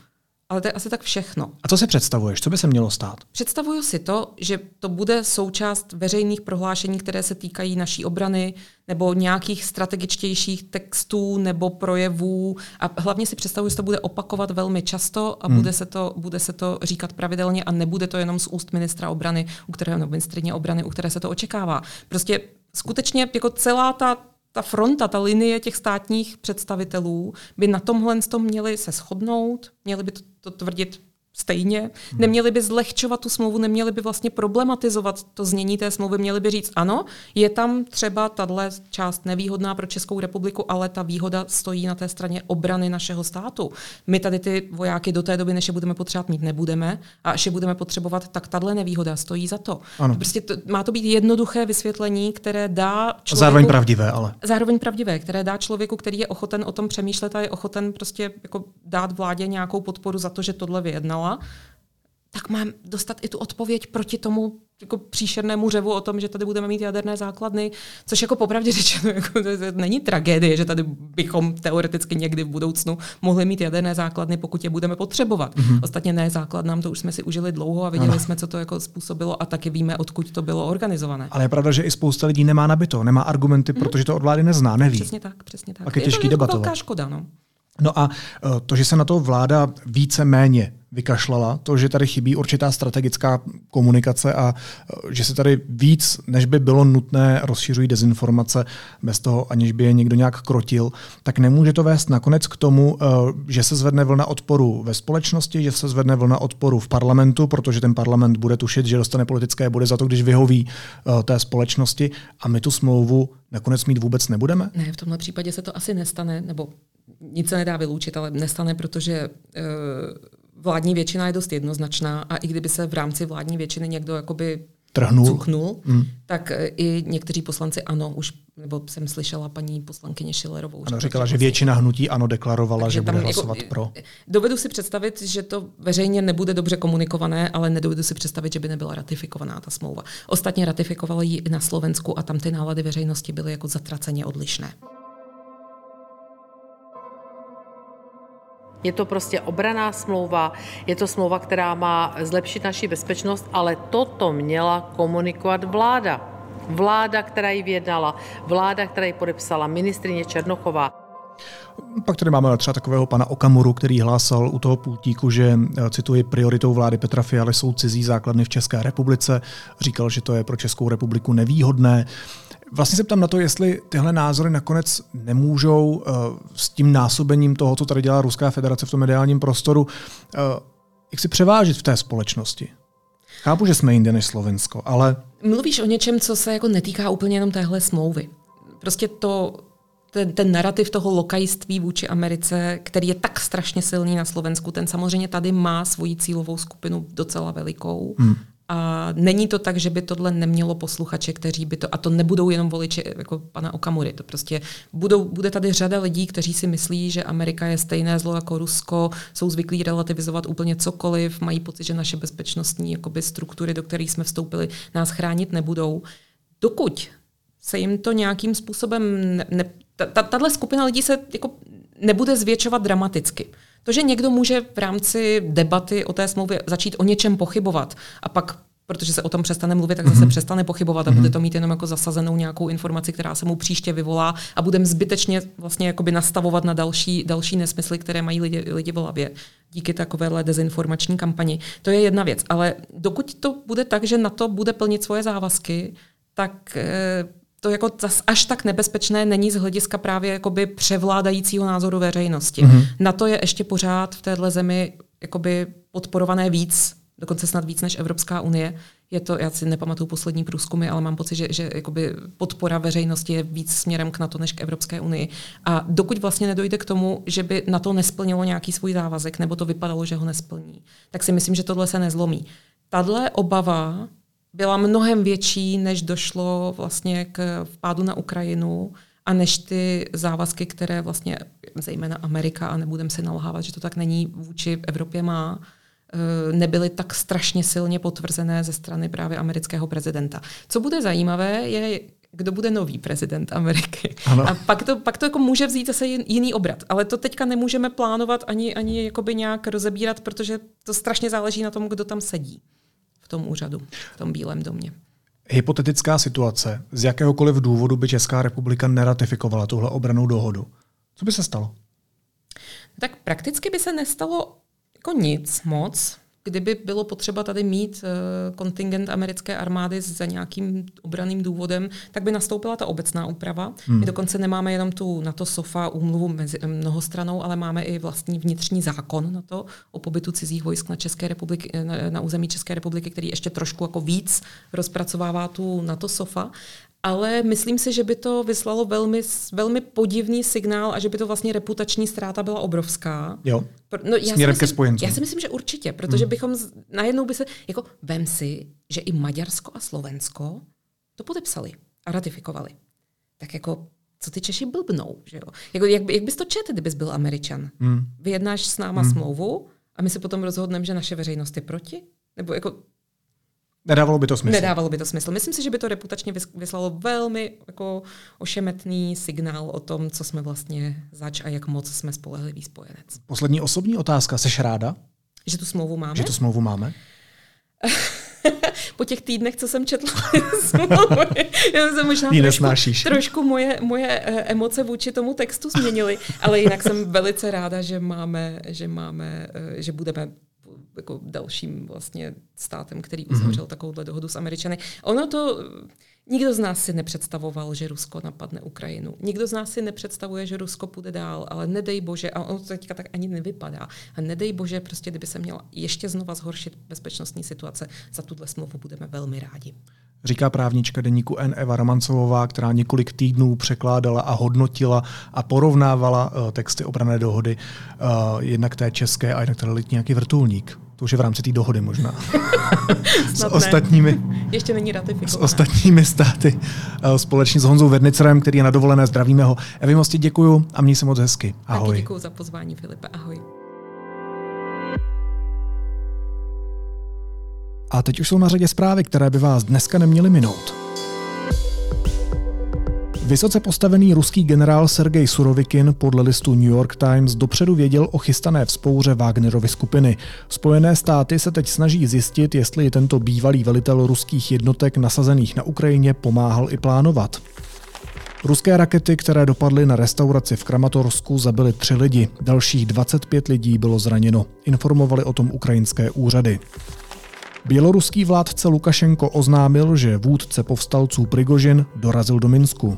Ale to je asi tak všechno. A co si představuješ? Co by se mělo stát? Představuju si to, že to bude součást veřejných prohlášení, které se týkají naší obrany, nebo nějakých strategičtějších textů nebo projevů. A hlavně si představuju, že to bude opakovat velmi často a hmm. bude, se to, bude se to říkat pravidelně a nebude to jenom z úst ministra obrany, u kterého, nebo ministrině obrany, u které se to očekává. Prostě skutečně jako celá ta ta fronta, ta linie těch státních představitelů by na tomhle tom měli se shodnout, měli by to, to tvrdit stejně. Hmm. Neměli by zlehčovat tu smlouvu, neměli by vlastně problematizovat to znění té smlouvy, měli by říct, ano, je tam třeba tahle část nevýhodná pro Českou republiku, ale ta výhoda stojí na té straně obrany našeho státu. My tady ty vojáky do té doby, než je budeme potřebovat mít, nebudeme a až je budeme potřebovat, tak tahle nevýhoda stojí za to. Ano. Prostě to, má to být jednoduché vysvětlení, které dá člověku, Zároveň pravdivé, ale. Zároveň pravdivé, které dá člověku, který je ochoten o tom přemýšlet a je ochoten prostě jako dát vládě nějakou podporu za to, že tohle vyjednala udělala, tak mám dostat i tu odpověď proti tomu jako příšernému řevu o tom, že tady budeme mít jaderné základny, což jako popravdě řečeno jako, to, není tragédie, že tady bychom teoreticky někdy v budoucnu mohli mít jaderné základny, pokud je budeme potřebovat. Mm-hmm. Ostatně ne základnám, to už jsme si užili dlouho a viděli ano. jsme, co to jako způsobilo a taky víme, odkud to bylo organizované. Ale je pravda, že i spousta lidí nemá nabito, nemá argumenty, mm-hmm. protože to od vlády nezná, neví. Přesně tak, přesně tak. A je, je těžký to debatovat. velká škoda, no. No a e, to, že se na to vláda více méně vykašlala, to, že tady chybí určitá strategická komunikace a e, že se tady víc, než by bylo nutné, rozšiřují dezinformace bez toho, aniž by je někdo nějak krotil, tak nemůže to vést nakonec k tomu, e, že se zvedne vlna odporu ve společnosti, že se zvedne vlna odporu v parlamentu, protože ten parlament bude tušit, že dostane politické body za to, když vyhoví té společnosti a my tu smlouvu nakonec mít vůbec nebudeme? Ne, v tomhle případě se to asi nestane, nebo nic se nedá vyloučit, ale nestane, protože uh, vládní většina je dost jednoznačná a i kdyby se v rámci vládní většiny někdo jakoby trhnul, cuchnul, mm. tak uh, i někteří poslanci ano, už, nebo jsem slyšela paní poslankyně Šilerovou. Ano, říkala, že většina hnutí ano deklarovala, že bude jako hlasovat jako, pro. Dovedu si představit, že to veřejně nebude dobře komunikované, ale nedovedu si představit, že by nebyla ratifikovaná ta smlouva. Ostatně ratifikovali ji i na Slovensku a tam ty nálady veřejnosti byly jako zatraceně odlišné. Je to prostě obraná smlouva, je to smlouva, která má zlepšit naši bezpečnost, ale toto měla komunikovat vláda. Vláda, která ji vyjednala, vláda, která ji podepsala, ministrině Černochová. Pak tady máme třeba takového pana Okamuru, který hlásal u toho pultíku, že, eh, cituji, prioritou vlády Petra Fialy jsou cizí základny v České republice. Říkal, že to je pro Českou republiku nevýhodné. Vlastně se ptám na to, jestli tyhle názory nakonec nemůžou uh, s tím násobením toho, co tady dělá Ruská federace v tom mediálním prostoru, uh, jak si převážit v té společnosti. Chápu, že jsme jinde než Slovensko, ale... Mluvíš o něčem, co se jako netýká úplně jenom téhle smlouvy. Prostě to, ten, ten narrativ toho lokajství vůči Americe, který je tak strašně silný na Slovensku, ten samozřejmě tady má svoji cílovou skupinu docela velikou. Hmm. A není to tak, že by tohle nemělo posluchače, kteří by to, a to nebudou jenom voliči jako pana Okamury, to prostě budou, bude tady řada lidí, kteří si myslí, že Amerika je stejné zlo jako Rusko, jsou zvyklí relativizovat úplně cokoliv, mají pocit, že naše bezpečnostní jakoby, struktury, do kterých jsme vstoupili, nás chránit nebudou. Dokud se jim to nějakým způsobem, ne, ne, tahle skupina lidí se jako nebude zvětšovat dramaticky. To, že někdo může v rámci debaty o té smlouvě začít o něčem pochybovat a pak protože se o tom přestane mluvit, tak zase mm-hmm. přestane pochybovat a bude mhm. to mít jenom jako zasazenou nějakou informaci, která se mu příště vyvolá a budeme zbytečně vlastně jakoby nastavovat na další, další nesmysly, které mají lidi, lidi v hlavě díky takovéhle dezinformační kampani. To je jedna věc. Ale dokud to bude tak, že na to bude plnit svoje závazky, tak eh, to jako zas až tak nebezpečné není z hlediska právě jakoby převládajícího názoru veřejnosti. Mm-hmm. Na to je ještě pořád v téhle zemi jakoby podporované víc, dokonce snad víc než Evropská unie. Je to, já si nepamatuju poslední průzkumy, ale mám pocit, že, že jakoby podpora veřejnosti je víc směrem k NATO než k Evropské unii. A dokud vlastně nedojde k tomu, že by na to nesplnilo nějaký svůj závazek, nebo to vypadalo, že ho nesplní, tak si myslím, že tohle se nezlomí. Tadle obava byla mnohem větší, než došlo vlastně k vpádu na Ukrajinu a než ty závazky, které vlastně zejména Amerika, a nebudem se nalhávat, že to tak není, vůči Evropě má, eh, nebyly tak strašně silně potvrzené ze strany právě amerického prezidenta. Co bude zajímavé, je, kdo bude nový prezident Ameriky. Ano. A pak to, pak to jako může vzít zase jiný obrat. Ale to teďka nemůžeme plánovat ani, ani jakoby nějak rozebírat, protože to strašně záleží na tom, kdo tam sedí v tom úřadu, v tom Bílém domě. Hypotetická situace. Z jakéhokoliv důvodu by Česká republika neratifikovala tuhle obranou dohodu. Co by se stalo? Tak prakticky by se nestalo jako nic moc, kdyby bylo potřeba tady mít uh, kontingent americké armády za nějakým obraným důvodem, tak by nastoupila ta obecná úprava. Hmm. My dokonce nemáme jenom tu na to SOFA úmluvu mezi mnohostranou, ale máme i vlastní vnitřní zákon na to o pobytu cizích vojsk na, České republiky, na, na území České republiky, který ještě trošku jako víc rozpracovává tu na to SOFA ale myslím si, že by to vyslalo velmi, velmi podivný signál a že by to vlastně reputační ztráta byla obrovská. Jo, no, já směrem si myslím, ke spojencům. Já si myslím, že určitě, protože hmm. bychom najednou by se, jako vem si, že i Maďarsko a Slovensko to podepsali a ratifikovali. Tak jako co ty Češi blbnou, že jo? Jako, jak, jak bys to četl, kdybys byl Američan? Hmm. Vyjednáš s náma hmm. smlouvu a my si potom rozhodneme, že naše veřejnost je proti? Nebo jako Nedávalo by to smysl. Nedávalo by to smysl. Myslím si, že by to reputačně vyslalo velmi jako ošemetný signál o tom, co jsme vlastně zač a jak moc jsme spolehlivý spojenec. Poslední osobní otázka. Seš ráda? Že tu smlouvu máme? Že tu smlouvu máme? po těch týdnech, co jsem četla smlouvy, já jsem možná trošku, trošku moje, moje eh, emoce vůči tomu textu změnily, ale jinak jsem velice ráda, že máme, že máme, eh, že budeme jako dalším vlastně státem, který uzavřel mm-hmm. takovouhle dohodu s Američany. Ono to, nikdo z nás si nepředstavoval, že Rusko napadne Ukrajinu. Nikdo z nás si nepředstavuje, že Rusko půjde dál, ale nedej bože, a ono to teďka tak ani nevypadá, a nedej bože, prostě kdyby se měla ještě znova zhoršit bezpečnostní situace, za tuhle smlouvu budeme velmi rádi. Říká právnička deníku N. Eva Romancová, která několik týdnů překládala a hodnotila a porovnávala uh, texty obrané dohody, uh, jednak té české a jednak té nějaký vrtulník. To už je v rámci té dohody možná. s ostatními, Ještě není ratifikované. S ostatními státy. Eh, společně s Honzou Vernicerem, který je na dovolené, zdravíme ho. Evi, moc ti děkuju a měj se moc hezky. Ahoj. Taky děkuju za pozvání, Filipe. Ahoj. A teď už jsou na řadě zprávy, které by vás dneska neměly minout. Vysoce postavený ruský generál Sergej Surovikin podle listu New York Times dopředu věděl o chystané vzpouře Wagnerovy skupiny. Spojené státy se teď snaží zjistit, jestli tento bývalý velitel ruských jednotek nasazených na Ukrajině pomáhal i plánovat. Ruské rakety, které dopadly na restauraci v Kramatorsku, zabily tři lidi. Dalších 25 lidí bylo zraněno. Informovali o tom ukrajinské úřady. Běloruský vládce Lukašenko oznámil, že vůdce povstalců Prigožin dorazil do Minsku.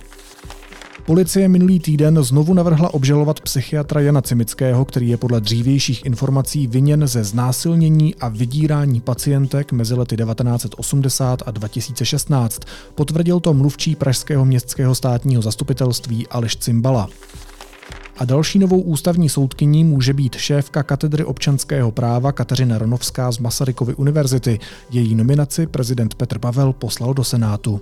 Policie minulý týden znovu navrhla obžalovat psychiatra Jana Cimického, který je podle dřívějších informací viněn ze znásilnění a vydírání pacientek mezi lety 1980 a 2016. Potvrdil to mluvčí Pražského městského státního zastupitelství Aleš Cimbala. A další novou ústavní soudkyní může být šéfka katedry občanského práva Kateřina Ronovská z Masarykovy univerzity. Její nominaci prezident Petr Pavel poslal do Senátu.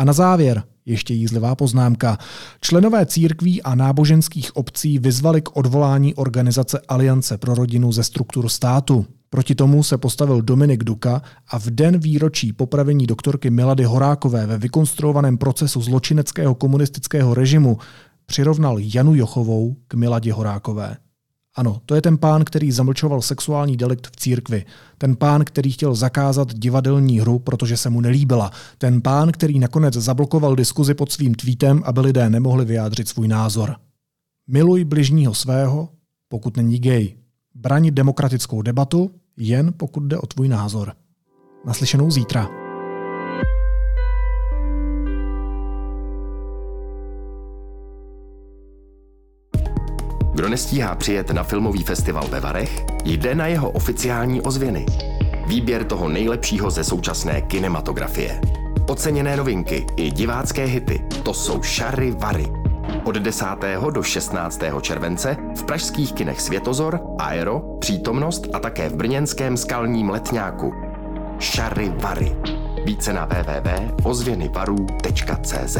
A na závěr ještě jízlivá poznámka. Členové církví a náboženských obcí vyzvali k odvolání organizace Aliance pro rodinu ze struktur státu. Proti tomu se postavil Dominik Duka a v den výročí popravení doktorky Milady Horákové ve vykonstruovaném procesu zločineckého komunistického režimu přirovnal Janu Jochovou k Miladě Horákové. Ano, to je ten pán, který zamlčoval sexuální delikt v církvi. Ten pán, který chtěl zakázat divadelní hru, protože se mu nelíbila. Ten pán, který nakonec zablokoval diskuzi pod svým tweetem, aby lidé nemohli vyjádřit svůj názor. Miluj bližního svého, pokud není gay. Braň demokratickou debatu, jen pokud jde o tvůj názor. Naslyšenou zítra. Kdo nestíhá přijet na filmový festival ve Varech, jde na jeho oficiální ozvěny. Výběr toho nejlepšího ze současné kinematografie. Oceněné novinky i divácké hity, to jsou Šary Vary. Od 10. do 16. července v pražských kinech Světozor, Aero, Přítomnost a také v brněnském skalním letňáku. Šary Vary. Více na www.ozvěnyvarů.cz